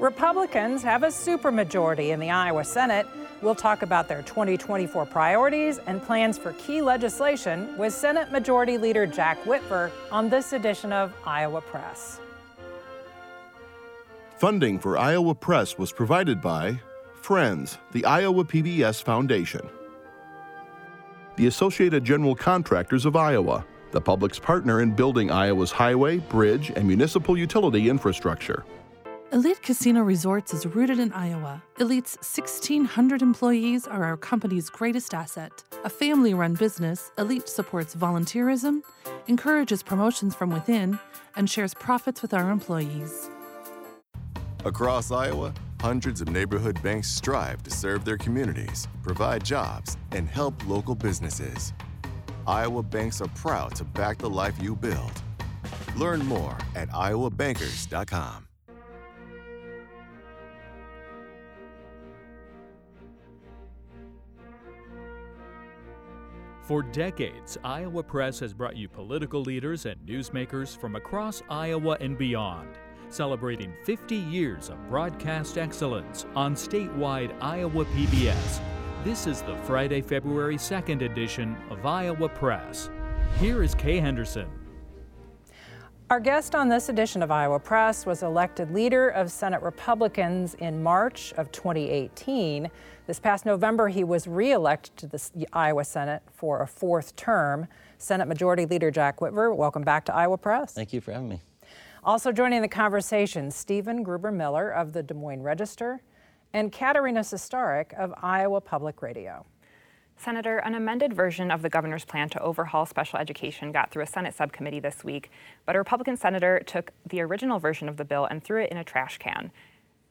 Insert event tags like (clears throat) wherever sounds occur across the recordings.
Republicans have a supermajority in the Iowa Senate. We'll talk about their 2024 priorities and plans for key legislation with Senate Majority Leader Jack Whitver on this edition of Iowa Press. Funding for Iowa Press was provided by Friends, the Iowa PBS Foundation, the Associated General Contractors of Iowa, the public's partner in building Iowa's highway, bridge, and municipal utility infrastructure. Elite Casino Resorts is rooted in Iowa. Elite's 1,600 employees are our company's greatest asset. A family run business, Elite supports volunteerism, encourages promotions from within, and shares profits with our employees. Across Iowa, hundreds of neighborhood banks strive to serve their communities, provide jobs, and help local businesses. Iowa banks are proud to back the life you build. Learn more at iowabankers.com. For decades, Iowa Press has brought you political leaders and newsmakers from across Iowa and beyond, celebrating 50 years of broadcast excellence on statewide Iowa PBS. This is the Friday, February 2nd edition of Iowa Press. Here is Kay Henderson. Our guest on this edition of Iowa Press was elected leader of Senate Republicans in March of 2018. This past November, he was reelected to the Iowa Senate for a fourth term. Senate Majority Leader Jack Whitver, welcome back to Iowa Press. Thank you for having me. Also joining the conversation, Stephen Gruber Miller of the Des Moines Register and Katerina Sostaric of Iowa Public Radio. Senator, an amended version of the governor's plan to overhaul special education got through a Senate subcommittee this week, but a Republican senator took the original version of the bill and threw it in a trash can.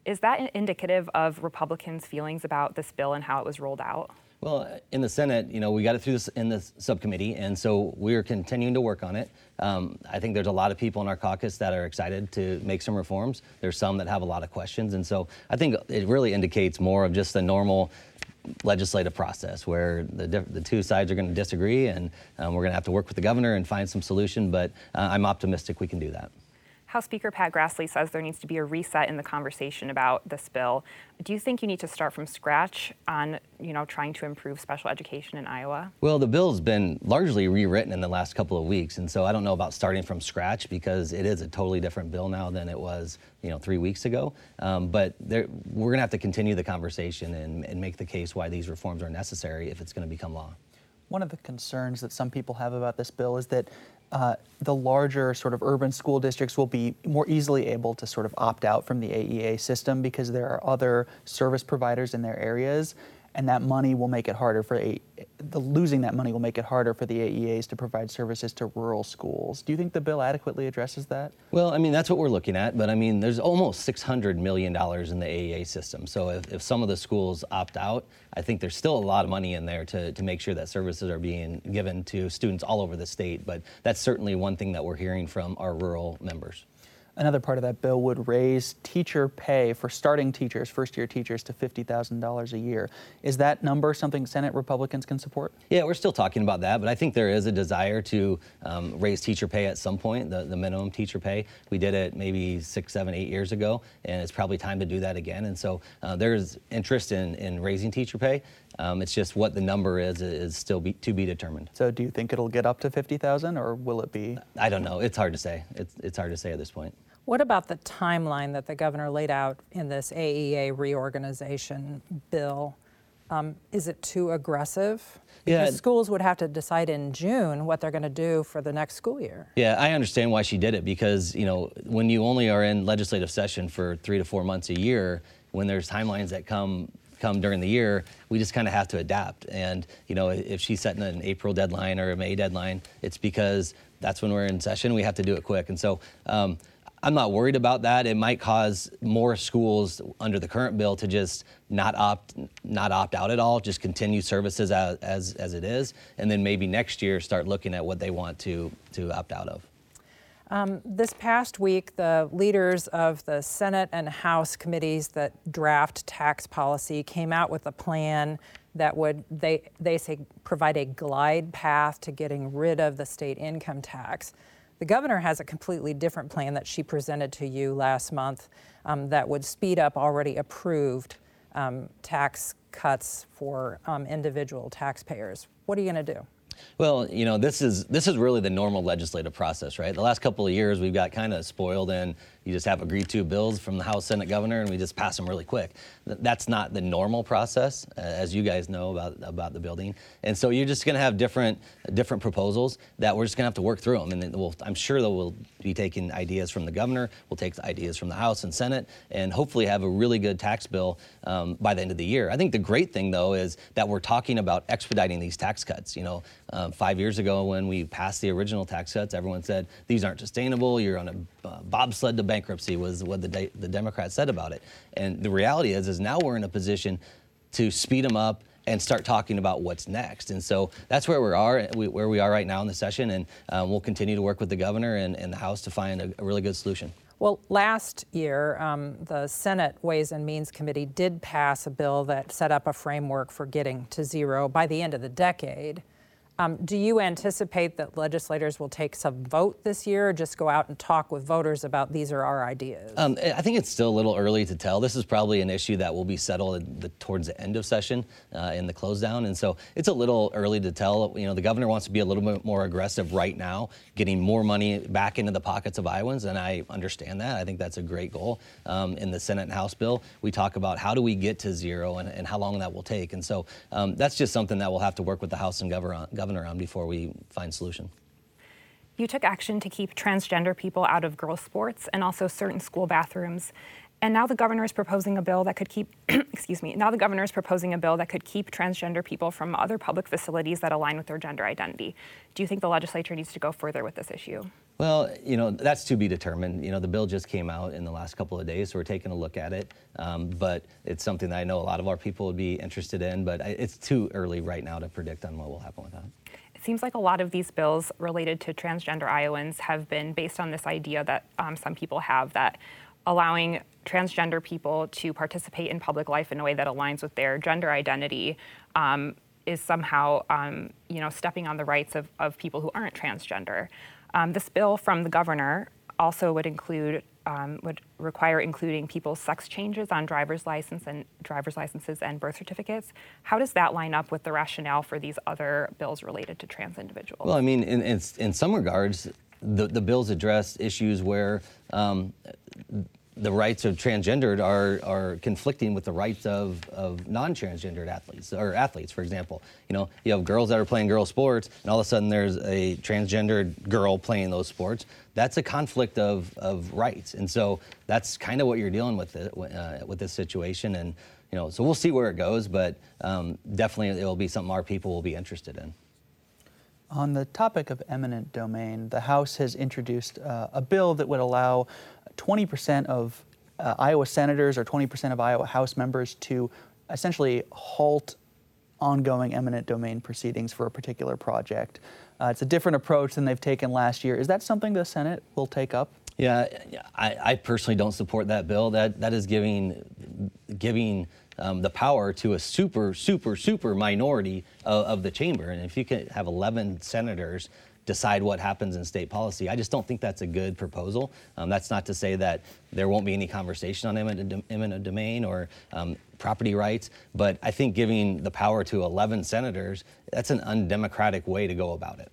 Is that indicative of Republicans' feelings about this bill and how it was rolled out? Well, in the Senate, you know, we got it through this in the subcommittee, and so we're continuing to work on it. Um, I think there's a lot of people in our caucus that are excited to make some reforms. There's some that have a lot of questions, and so I think it really indicates more of just the normal legislative process where the, the two sides are going to disagree, and um, we're going to have to work with the governor and find some solution. But uh, I'm optimistic we can do that. House Speaker Pat Grassley says there needs to be a reset in the conversation about this bill. Do you think you need to start from scratch on, you know, trying to improve special education in Iowa? Well, the bill's been largely rewritten in the last couple of weeks, and so I don't know about starting from scratch because it is a totally different bill now than it was, you know, three weeks ago. Um, but there, we're going to have to continue the conversation and, and make the case why these reforms are necessary if it's going to become law. One of the concerns that some people have about this bill is that uh, the larger sort of urban school districts will be more easily able to sort of opt out from the AEA system because there are other service providers in their areas and that money will make it harder for a, the losing that money will make it harder for the AEAs to provide services to rural schools. Do you think the bill adequately addresses that? Well, I mean that's what we're looking at, but I mean there's almost 600 million dollars in the AEA system. So if, if some of the schools opt out, I think there's still a lot of money in there to, to make sure that services are being given to students all over the state. But that's certainly one thing that we're hearing from our rural members. Another part of that bill would raise teacher pay for starting teachers, first year teachers, to $50,000 a year. Is that number something Senate Republicans can support? Yeah, we're still talking about that, but I think there is a desire to um, raise teacher pay at some point, the, the minimum teacher pay. We did it maybe six, seven, eight years ago, and it's probably time to do that again. And so uh, there's interest in, in raising teacher pay. Um, it's just what the number is is still be, to be determined. So do you think it'll get up to 50,000 or will it be? I don't know. It's hard to say. It's, it's hard to say at this point. What about the timeline that the governor laid out in this AEA reorganization bill? Um, is it too aggressive? Yeah. Because schools would have to decide in June what they're going to do for the next school year. Yeah, I understand why she did it because, you know, when you only are in legislative session for three to four months a year, when there's timelines that come come during the year, we just kind of have to adapt. And, you know, if she's setting an April deadline or a May deadline, it's because that's when we're in session. We have to do it quick. And so, um, I'm not worried about that. It might cause more schools under the current bill to just not opt not opt out at all, just continue services as, as, as it is, and then maybe next year start looking at what they want to to opt out of. Um, this past week, the leaders of the Senate and House committees that draft tax policy came out with a plan that would they they say provide a glide path to getting rid of the state income tax. The governor has a completely different plan that she presented to you last month um, that would speed up already approved um, tax cuts for um, individual taxpayers. What are you going to do? Well, you know, this is this is really the normal legislative process, right? The last couple of years, we've got kind of spoiled and you just have agreed to bills from the House, Senate, Governor, and we just pass them really quick. That's not the normal process, uh, as you guys know about about the building. And so you're just going to have different different proposals that we're just going to have to work through them. And we'll, I'm sure that we'll be taking ideas from the Governor, we'll take ideas from the House and Senate, and hopefully have a really good tax bill um, by the end of the year. I think the great thing though is that we're talking about expediting these tax cuts. You know, um, five years ago when we passed the original tax cuts, everyone said these aren't sustainable. You're on a uh, bobsled to bankruptcy was what the, de- the Democrats said about it. And the reality is, is now we're in a position to speed them up and start talking about what's next. And so that's where we are, where we are right now in the session, and um, we'll continue to work with the governor and, and the House to find a, a, really good solution. Well, last year, um, the Senate Ways and Means Committee did pass a bill that set up a framework for getting to zero by the end of the decade. Um, do you anticipate that legislators will take some vote this year or just go out and talk with voters about these are our ideas? Um, I think it's still a little early to tell. This is probably an issue that will be settled the, towards the end of session uh, in the close down. And so it's a little early to tell. You know, the governor wants to be a little bit more aggressive right now, getting more money back into the pockets of Iowans. And I understand that. I think that's a great goal. Um, in the Senate and House bill, we talk about how do we get to zero and, and how long that will take. And so um, that's just something that we'll have to work with the House and governor on governor on before we find solution. You took action to keep transgender people out of girls' sports and also certain school bathrooms. And now the governor is proposing a bill that could keep, (clears throat) excuse me, now the governor is proposing a bill that could keep transgender people from other public facilities that align with their gender identity. Do you think the legislature needs to go further with this issue? Well, you know, that's to be determined. You know, the bill just came out in the last couple of days, so we're taking a look at it. Um, but it's something that I know a lot of our people would be interested in, but it's too early right now to predict on what will happen with that. It seems like a lot of these bills related to transgender Iowans have been based on this idea that um, some people have that allowing transgender people to participate in public life in a way that aligns with their gender identity um, is somehow, um, you know, stepping on the rights of, of people who aren't transgender. Um, this bill from the governor also would include um, would require including people's sex changes on driver's license and driver's licenses and birth certificates. How does that line up with the rationale for these other bills related to trans individuals? Well, I mean, in, in, in some regards, the, the bills address issues where um, the rights of transgendered are, are conflicting with the rights of, of non-transgendered athletes or athletes, for example. You know, you have girls that are playing girl sports, and all of a sudden there's a transgendered girl playing those sports. That's a conflict of, of rights, and so that's kind of what you're dealing with it, uh, with this situation. And you know, so we'll see where it goes, but um, definitely it will be something our people will be interested in. On the topic of eminent domain, the House has introduced uh, a bill that would allow 20% of uh, Iowa senators or 20% of Iowa House members to essentially halt ongoing eminent domain proceedings for a particular project. Uh, it's a different approach than they've taken last year. Is that something the Senate will take up? Yeah, I, I personally don't support that bill. That that is giving giving um, the power to a super super super minority of, of the chamber. And if you can have 11 senators decide what happens in state policy. I just don't think that's a good proposal. Um, that's not to say that there won't be any conversation on eminent, eminent domain or um, property rights, but I think giving the power to 11 senators, that's an undemocratic way to go about it.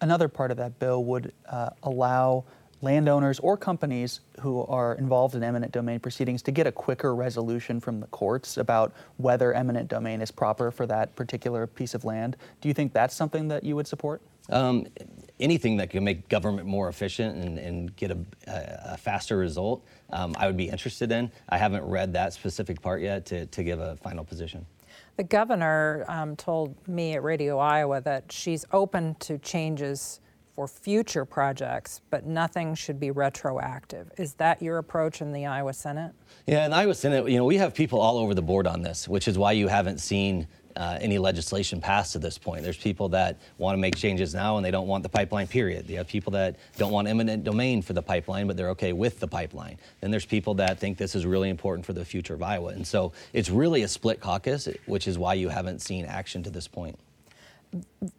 Another part of that bill would uh, allow landowners or companies who are involved in eminent domain proceedings to get a quicker resolution from the courts about whether eminent domain is proper for that particular piece of land. Do you think that's something that you would support? Um, anything that can make government more efficient and, and get a, a, faster result, um, I would be interested in. I haven't read that specific part yet to, to give a final position. The governor um, told me at Radio Iowa that she's open to changes for future projects, but nothing should be retroactive. Is that your approach in the Iowa Senate? Yeah, in the Iowa Senate, you know, we have people all over the board on this, which is why you haven't seen uh, any legislation passed to this point. There's people that want to make changes now and they don't want the pipeline, period. You have people that don't want eminent domain for the pipeline, but they're okay with the pipeline. Then there's people that think this is really important for the future of Iowa. And so it's really a split caucus, which is why you haven't seen action to this point.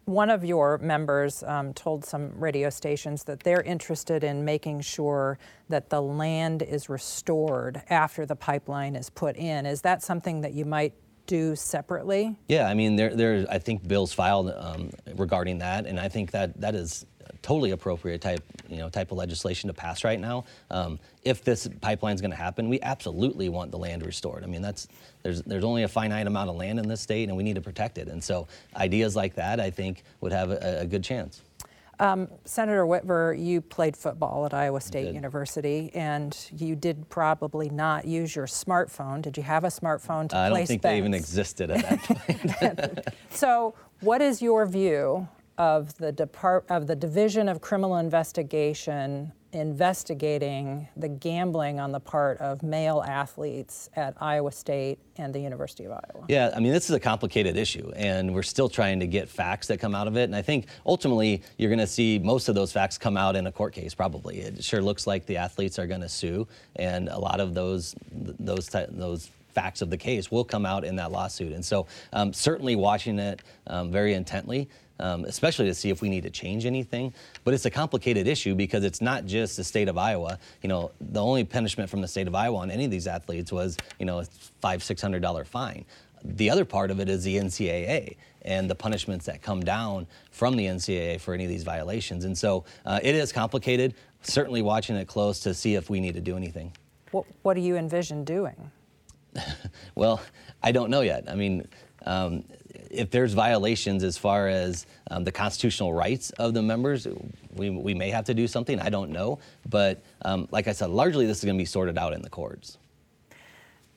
one of your members um, told some radio stations that they're interested in making sure that the land is restored after the pipeline is put in. Is that something that you might do separately? Yeah, I mean, there, there I think bills filed um, regarding that, and I think that that is totally appropriate type, you know, type of legislation to pass right now. Um, if this pipeline is going to happen, we absolutely want the land restored. I mean, that's there's there's only a finite amount of land in this state, and we need to protect it. And so, ideas like that, I think, would have a, a good chance. Um, Senator Whitver, you played football at Iowa State University, and you did probably not use your smartphone. Did you have a smartphone to I play don't think bets? they even existed at that (laughs) point. so, what is your view of the Depart- of the Division of Criminal Investigation investigating the gambling on the part of male athletes at Iowa State and the University of Iowa? Yeah, I mean, this is a complicated issue, and we're still trying to get facts that come out of it. And I think ultimately you're going to see most of those facts come out in a court case. Probably, it sure looks like the athletes are going to sue, and a lot of those those those facts of the case will come out in that lawsuit. And so, um, certainly watching it um, very intently um, especially to see if we need to change anything. But it's a complicated issue because it's not just the state of Iowa. You know, the only punishment from the state of Iowa on any of these athletes was, you know, a five, six hundred dollar fine. The other part of it is the NCAA and the punishments that come down from the NCAA for any of these violations. And so uh, it is complicated. Certainly watching it close to see if we need to do anything. What, what do you envision doing? (laughs) well, I don't know yet. I mean, um, if there's violations as far as um, the constitutional rights of the members, we, we may have to do something. I don't know. But um, like I said, largely this is going to be sorted out in the courts.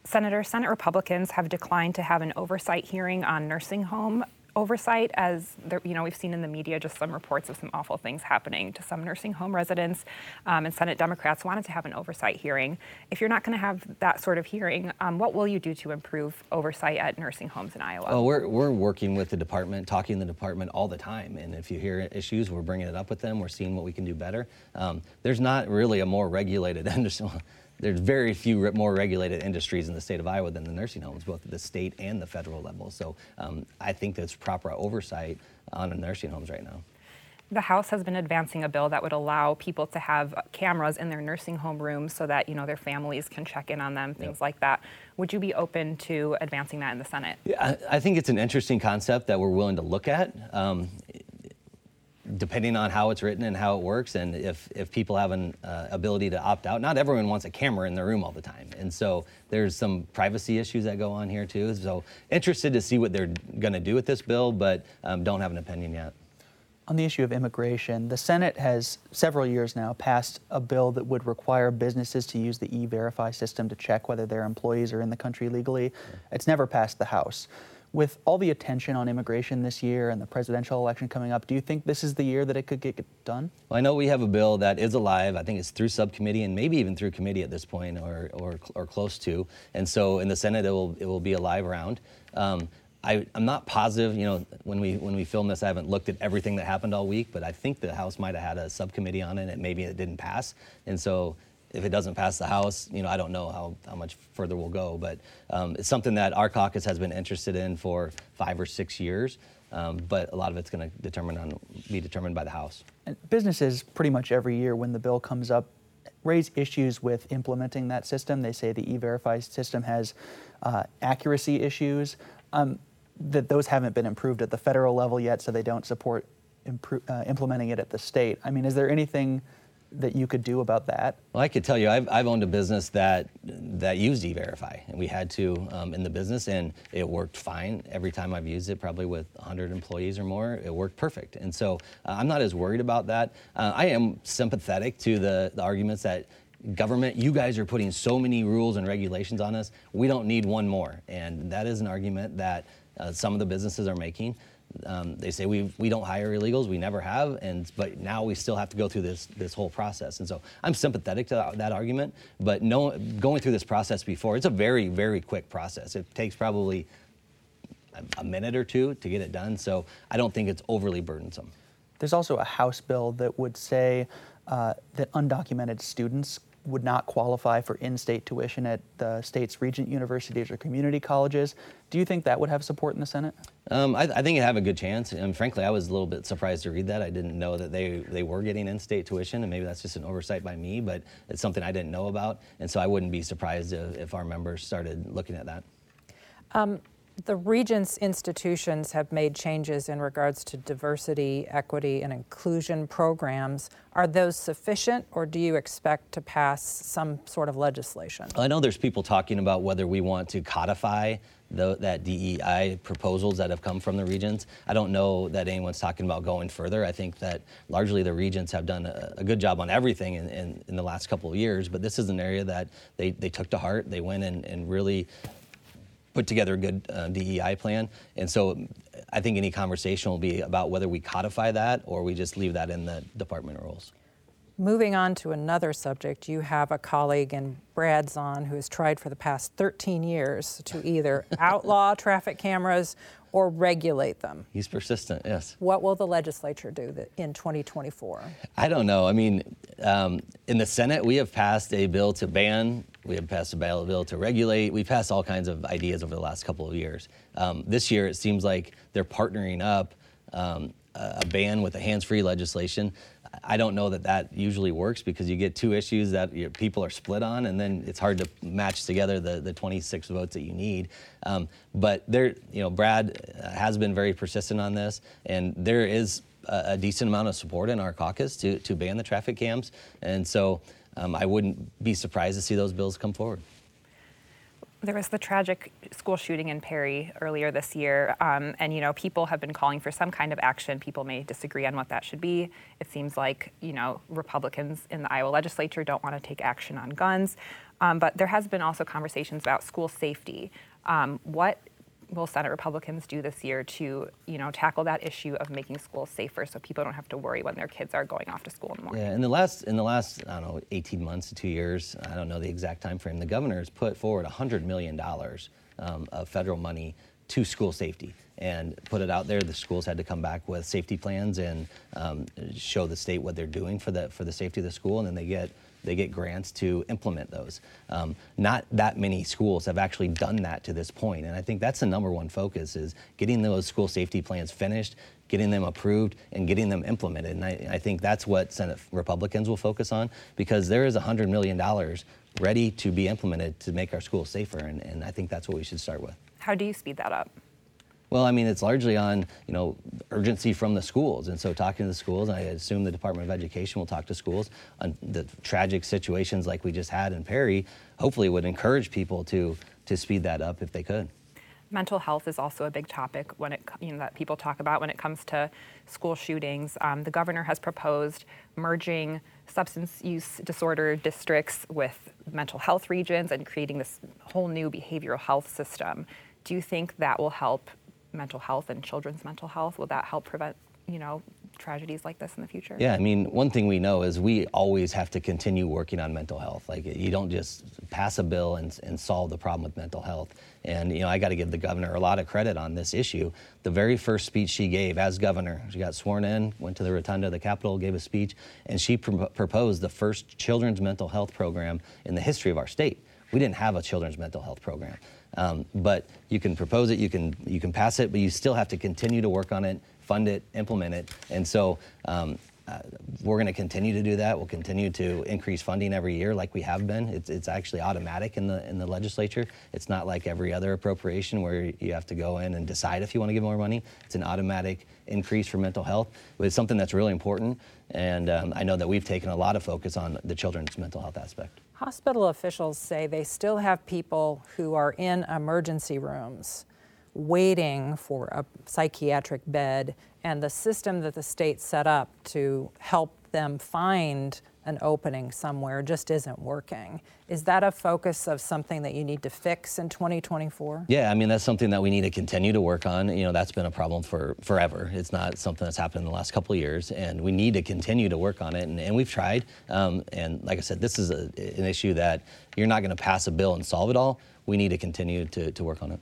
Senator, Senate Republicans have declined to have an oversight hearing on nursing home oversight as there, you know we've seen in the media just some reports of some awful things happening to some nursing home residents um, and senate democrats wanted to have an oversight hearing. If you're not going to have that sort of hearing um, what will you do to improve oversight at nursing homes in iowa? Well we're, we're working with the department talking to the department all the time and if you hear issues we're bringing it up with them. We're seeing what we can do better. Um, there's not really a more regulated (laughs) industry there's very few more regulated industries in the state of Iowa than the nursing homes, both at the state and the federal level. So um, I think there's proper oversight on the nursing homes right now. The House has been advancing a bill that would allow people to have cameras in their nursing home rooms so that you know their families can check in on them, things yep. like that. Would you be open to advancing that in the Senate? Yeah, I, I, think it's an interesting concept that we're willing to look at. Um, depending on how it's written and how it works, and if, if people have an uh, ability to opt out, not everyone wants a camera in their room all the time. And so there's some privacy issues that go on here too. So interested to see what they're going to do with this bill, but um, don't have an opinion yet. On the issue of immigration, the Senate has several years now passed a bill that would require businesses to use the e verify system to check whether their employees are in the country legally. It's never passed the House. With all the attention on immigration this year and the presidential election coming up, do you think this is the year that it could get done? Well, I know we have a bill that is alive. I think it's through subcommittee and maybe even through committee at this point or, or, or close to. And so in the Senate, it will, it will be a live round. Um, I, am not positive. You know, when we when we filmed this, I haven't looked at everything that happened all week, but I think the House might have had a subcommittee on it, and maybe it didn't pass. And so if it doesn't pass the House, you know, I don't know how, how much further we'll go, but um, it's something that our caucus has been interested in for five or six years. Um, but a lot of it's going to be determined by the House. And businesses pretty much every year when the bill comes up raise issues with implementing that system. They say the e-verify system has uh, accuracy issues. Um, that those haven't been improved at the federal level yet, so they don't support impro- uh, implementing it at the state. I mean, is there anything that you could do about that? Well, I could tell you, I've, I've owned a business that that used E-Verify, and we had to um, in the business, and it worked fine every time I've used it. Probably with 100 employees or more, it worked perfect. And so uh, I'm not as worried about that. Uh, I am sympathetic to the, the arguments that government, you guys are putting so many rules and regulations on us. We don't need one more, and that is an argument that uh, some of the businesses are making. Um, they say we we don't hire illegals, we never have, and but now we still have to go through this this whole process. And so I'm sympathetic to that, that argument, but no, going through this process before, it's a very very quick process. It takes probably a, a minute or two to get it done. So I don't think it's overly burdensome. There's also a House bill that would say uh, that undocumented students would not qualify for in-state tuition at the state's regent universities or community colleges. Do you think that would have support in the Senate? Um, I, I, think it have a good chance. And frankly, I was a little bit surprised to read that. I didn't know that they, they were getting in-state tuition, and maybe that's just an oversight by me, but it's something I didn't know about. And so I wouldn't be surprised if, if our members started looking at that. Um, the Regents institutions have made changes in regards to diversity, equity, and inclusion programs. Are those sufficient, or do you expect to pass some sort of legislation? I know there's people talking about whether we want to codify the, that DEI proposals that have come from the regents. I don't know that anyone's talking about going further. I think that largely the regents have done a, a good job on everything in, in, in, the last couple of years, but this is an area that they, they took to heart. They went and, and really put together a good uh, DEI plan. And so I think any conversation will be about whether we codify that or we just leave that in the department rules. Moving on to another subject, you have a colleague in Brad Zaun who has tried for the past 13 years to either (laughs) outlaw traffic cameras or regulate them. He's persistent, yes. What will the legislature do in 2024? I don't know. I mean, um, in the Senate, we have passed a bill to ban, we have passed a bill to regulate, we've passed all kinds of ideas over the last couple of years. Um, this year, it seems like they're partnering up um, a ban with the hands-free legislation. I don't know that that usually works because you get two issues that people are split on, and then it's hard to match together the, the 26 votes that you need. Um, but there, you know, Brad has been very persistent on this, and there is a, a decent amount of support in our caucus to, to ban the traffic cams, and so um, I wouldn't be surprised to see those bills come forward. There was the tragic school shooting in Perry earlier this year, um, and you know people have been calling for some kind of action. People may disagree on what that should be. It seems like you know Republicans in the Iowa legislature don't want to take action on guns, um, but there has been also conversations about school safety. Um, what will Senate Republicans do this year to, you know, tackle that issue of making schools safer so people don't have to worry when their kids are going off to school in the morning? Yeah, in the last in the last I don't know 18 months to two years, I don't know the exact time frame. The governor has put forward 100 million dollars um, of federal money to school safety and put it out there. The schools had to come back with safety plans and um, show the state what they're doing for the for the safety of the school, and then they get they get grants to implement those. Um, not that many schools have actually done that to this point, and I think that's the number one focus is getting those school safety plans finished, getting them approved, and getting them implemented. And I, I think that's what Senate Republicans will focus on because there is $100 million ready to be implemented to make our schools safer, and, and I think that's what we should start with. How do you speed that up? Well, I mean, it's largely on you know urgency from the schools, and so talking to the schools, I assume the Department of Education will talk to schools on the tragic situations like we just had in Perry. Hopefully, would encourage people to to speed that up if they could. Mental health is also a big topic when it you know that people talk about when it comes to school shootings. Um, the governor has proposed merging substance use disorder districts with mental health regions and creating this whole new behavioral health system. Do you think that will help mental health and children's mental health? Will that help prevent, you know, tragedies like this in the future? Yeah, I mean, one thing we know is we always have to continue working on mental health. Like, you don't just pass a bill and, and solve the problem with mental health. And, you know, I got to give the governor a lot of credit on this issue. The very first speech she gave as governor, she got sworn in, went to the rotunda of the Capitol, gave a speech, and she pr- proposed the first children's mental health program in the history of our state. We didn't have a children's mental health program. Um, but you can propose it, you can you can pass it, but you still have to continue to work on it, fund it, implement it. And so um, uh, we're going to continue to do that. We'll continue to increase funding every year, like we have been. It's, it's actually automatic in the in the legislature. It's not like every other appropriation where you have to go in and decide if you want to give more money. It's an automatic increase for mental health. But it's something that's really important, and um, I know that we've taken a lot of focus on the children's mental health aspect. Hospital officials say they still have people who are in emergency rooms waiting for a psychiatric bed, and the system that the state set up to help them find an opening somewhere just isn't working. Is that a focus of something that you need to fix in 2024? Yeah, I mean that's something that we need to continue to work on. You know, that's been a problem for forever. It's not something that's happened in the last couple of years, and we need to continue to work on it. And, and we've tried. Um, and like I said, this is a, an issue that you're not going to pass a bill and solve it all. We need to continue to, to work on it.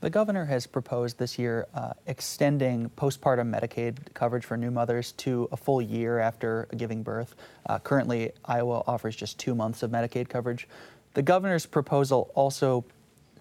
The governor has proposed this year uh, extending postpartum Medicaid coverage for new mothers to a full year after giving birth. Uh, currently, Iowa offers just two months of Medicaid coverage. The governor's proposal also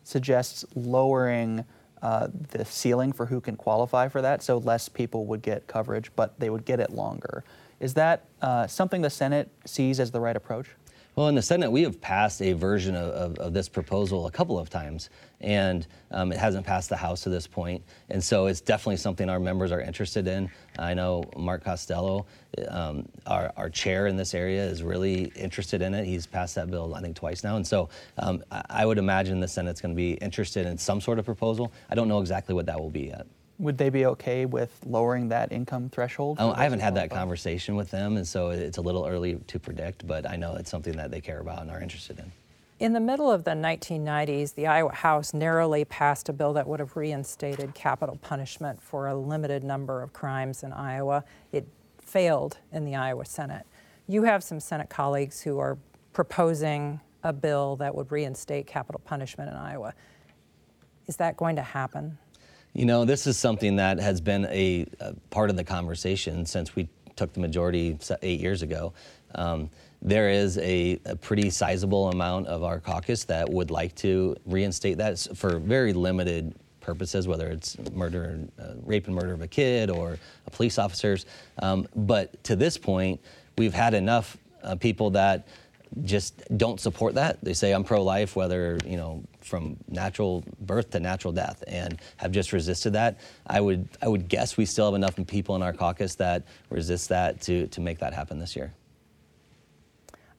suggests lowering uh, the ceiling for who can qualify for that, so less people would get coverage, but they would get it longer. Is that uh, something the Senate sees as the right approach? Well, in the Senate, we have passed a version of, of, of this proposal a couple of times, and um, it hasn't passed the House to this point. And so it's definitely something our members are interested in. I know Mark Costello, um, our, our chair in this area, is really interested in it. He's passed that bill, I think, twice now. And so um, I would imagine the Senate's going to be interested in some sort of proposal. I don't know exactly what that will be yet. Would they be okay with lowering that income threshold? Oh, I haven't had that conversation with them, and so it's a little early to predict, but I know it's something that they care about and are interested in. In the middle of the 1990s, the Iowa House narrowly passed a bill that would have reinstated capital punishment for a limited number of crimes in Iowa. It failed in the Iowa Senate. You have some Senate colleagues who are proposing a bill that would reinstate capital punishment in Iowa. Is that going to happen? You know, this is something that has been a, a part of the conversation since we took the majority eight years ago. Um, there is a, a, pretty sizable amount of our caucus that would like to reinstate that for very limited purposes, whether it's murder, uh, rape and murder of a kid or police officers. Um, but to this point, we've had enough uh, people that just don't support that. They say I'm pro-life, whether you know from natural birth to natural death, and have just resisted that. I would I would guess we still have enough people in our caucus that resist that to to make that happen this year.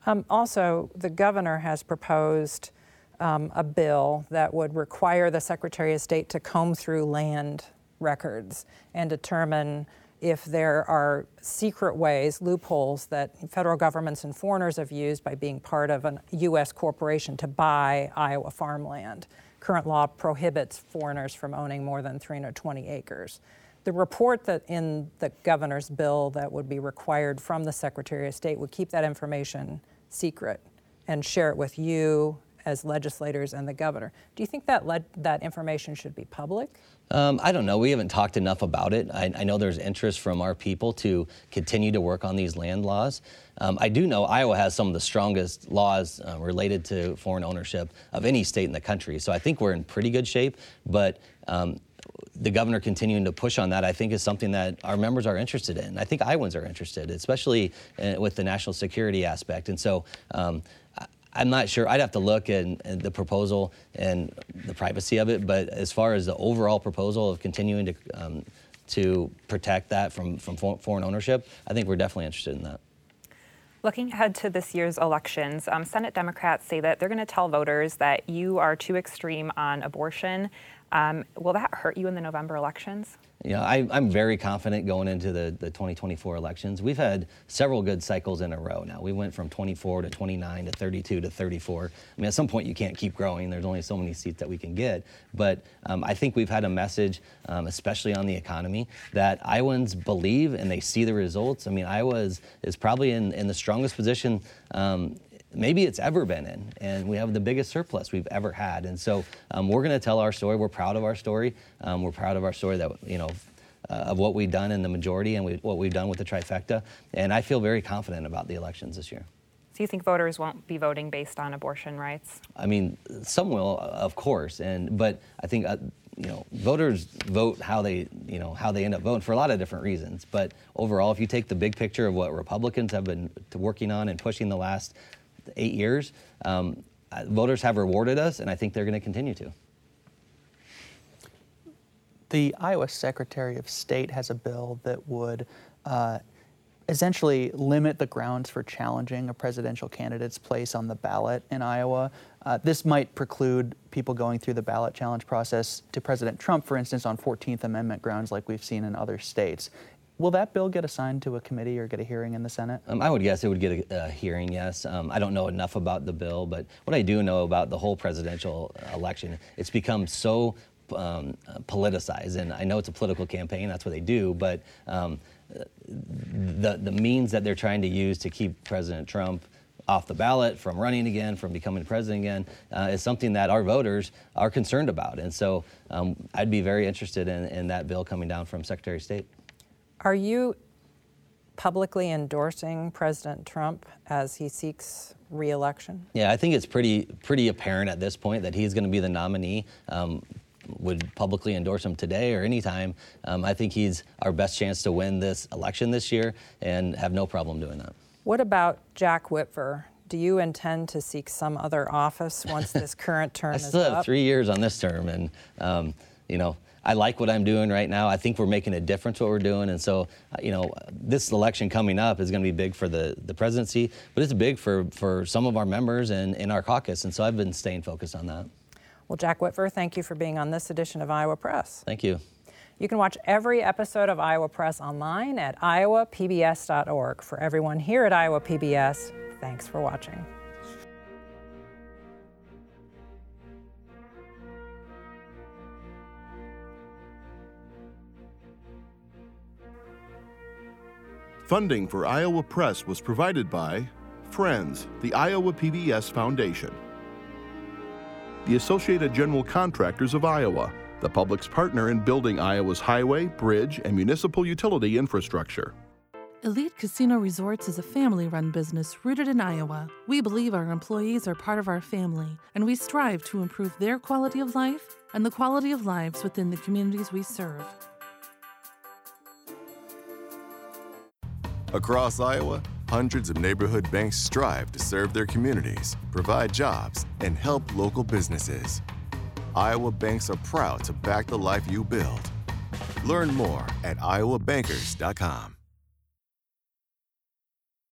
Um, also, the governor has proposed um, a bill that would require the Secretary of State to comb through land records and determine if there are secret ways, loopholes that federal governments and foreigners have used by being part of a U.S. corporation to buy Iowa farmland. Current law prohibits foreigners from owning more than 320 acres. The report that in the governor's bill that would be required from the Secretary of State would keep that information secret and share it with you as legislators and the governor. Do you think that that information should be public? Um, I don't know. We haven't talked enough about it. I, I, know there's interest from our people to continue to work on these land laws. Um, I do know Iowa has some of the strongest laws uh, related to foreign ownership of any state in the country. So I think we're in pretty good shape. But um, the governor continuing to push on that, I think, is something that our members are interested in. I think Iowans are interested, especially uh, with the national security aspect. And so um, I'm not sure. I'd have to look at, the proposal and the privacy of it. But as far as the overall proposal of continuing to um, to protect that from from foreign ownership, I think we're definitely interested in that. Looking ahead to this year's elections, um, Senate Democrats say that they're going to tell voters that you are too extreme on abortion. Um, will that hurt you in the November elections? Yeah, I, am very confident going into the, the 2024 elections. We've had several good cycles in a row now. We went from 24 to 29 to 32 to 34. I mean, at some point you can't keep growing. There's only so many seats that we can get. But um, I think we've had a message, um, especially on the economy, that Iowans believe and they see the results. I mean, Iowa is, is probably in, in the strongest position um, maybe it's ever been in. And we have the biggest surplus we've ever had. And so um, we're going to tell our story. We're proud of our story. Um, we're proud of our story that, you know, uh, of what we've done in the majority and we, what we've done with the trifecta. And I feel very confident about the elections this year. So you think voters won't be voting based on abortion rights? I mean, some will, of course, and but I think uh, you know voters vote how they you know how they end up voting for a lot of different reasons. But overall, if you take the big picture of what Republicans have been working on and pushing the last eight years, um, uh, voters have rewarded us, and I think they're going to continue to. The Iowa Secretary of State has a bill that would uh, essentially limit the grounds for challenging a presidential candidate's place on the ballot in Iowa. Uh, this might preclude people going through the ballot challenge process to President Trump, for instance, on 14th Amendment grounds like we've seen in other states. Will that bill get assigned to a committee or get a hearing in the Senate? Um, I would guess it would get a, a hearing, yes. Um, I don't know enough about the bill, but what I do know about the whole presidential election, it's become so um, politicized. And I know it's a political campaign, that's what they do, but um, the, the means that they're trying to use to keep President Trump off the ballot, from running again, from becoming president again, uh, is something that our voters are concerned about. And so um, I'd be very interested in, in that bill coming down from Secretary of State. Are you publicly endorsing President Trump as he seeks reelection? Yeah, I think it's pretty pretty apparent at this point that he's going to be the nominee. Um, would publicly endorse him today or anytime. Um, I think he's our best chance to win this election this year and have no problem doing that. What about Jack Whitver? Do you intend to seek some other office once this (laughs) current term I is still have three years on this term, and um, you know I like what I'm doing right now. I think we're making a difference what we're doing, and so uh, you know this election coming up is going to be big for the the presidency, but it's big for for some of our members and in our caucus, and so I've been staying focused on that. Well, Jack Whitver, thank you for being on this edition of Iowa Press. Thank you. You can watch every episode of Iowa Press online at iowapbs.org. For everyone here at Iowa PBS, thanks for watching. Funding for Iowa Press was provided by Friends, the Iowa PBS Foundation, the Associated General Contractors of Iowa, the public's partner in building Iowa's highway, bridge, and municipal utility infrastructure. Elite Casino Resorts is a family run business rooted in Iowa. We believe our employees are part of our family, and we strive to improve their quality of life and the quality of lives within the communities we serve. Across Iowa, hundreds of neighborhood banks strive to serve their communities, provide jobs, and help local businesses. Iowa banks are proud to back the life you build. Learn more at iowabankers.com.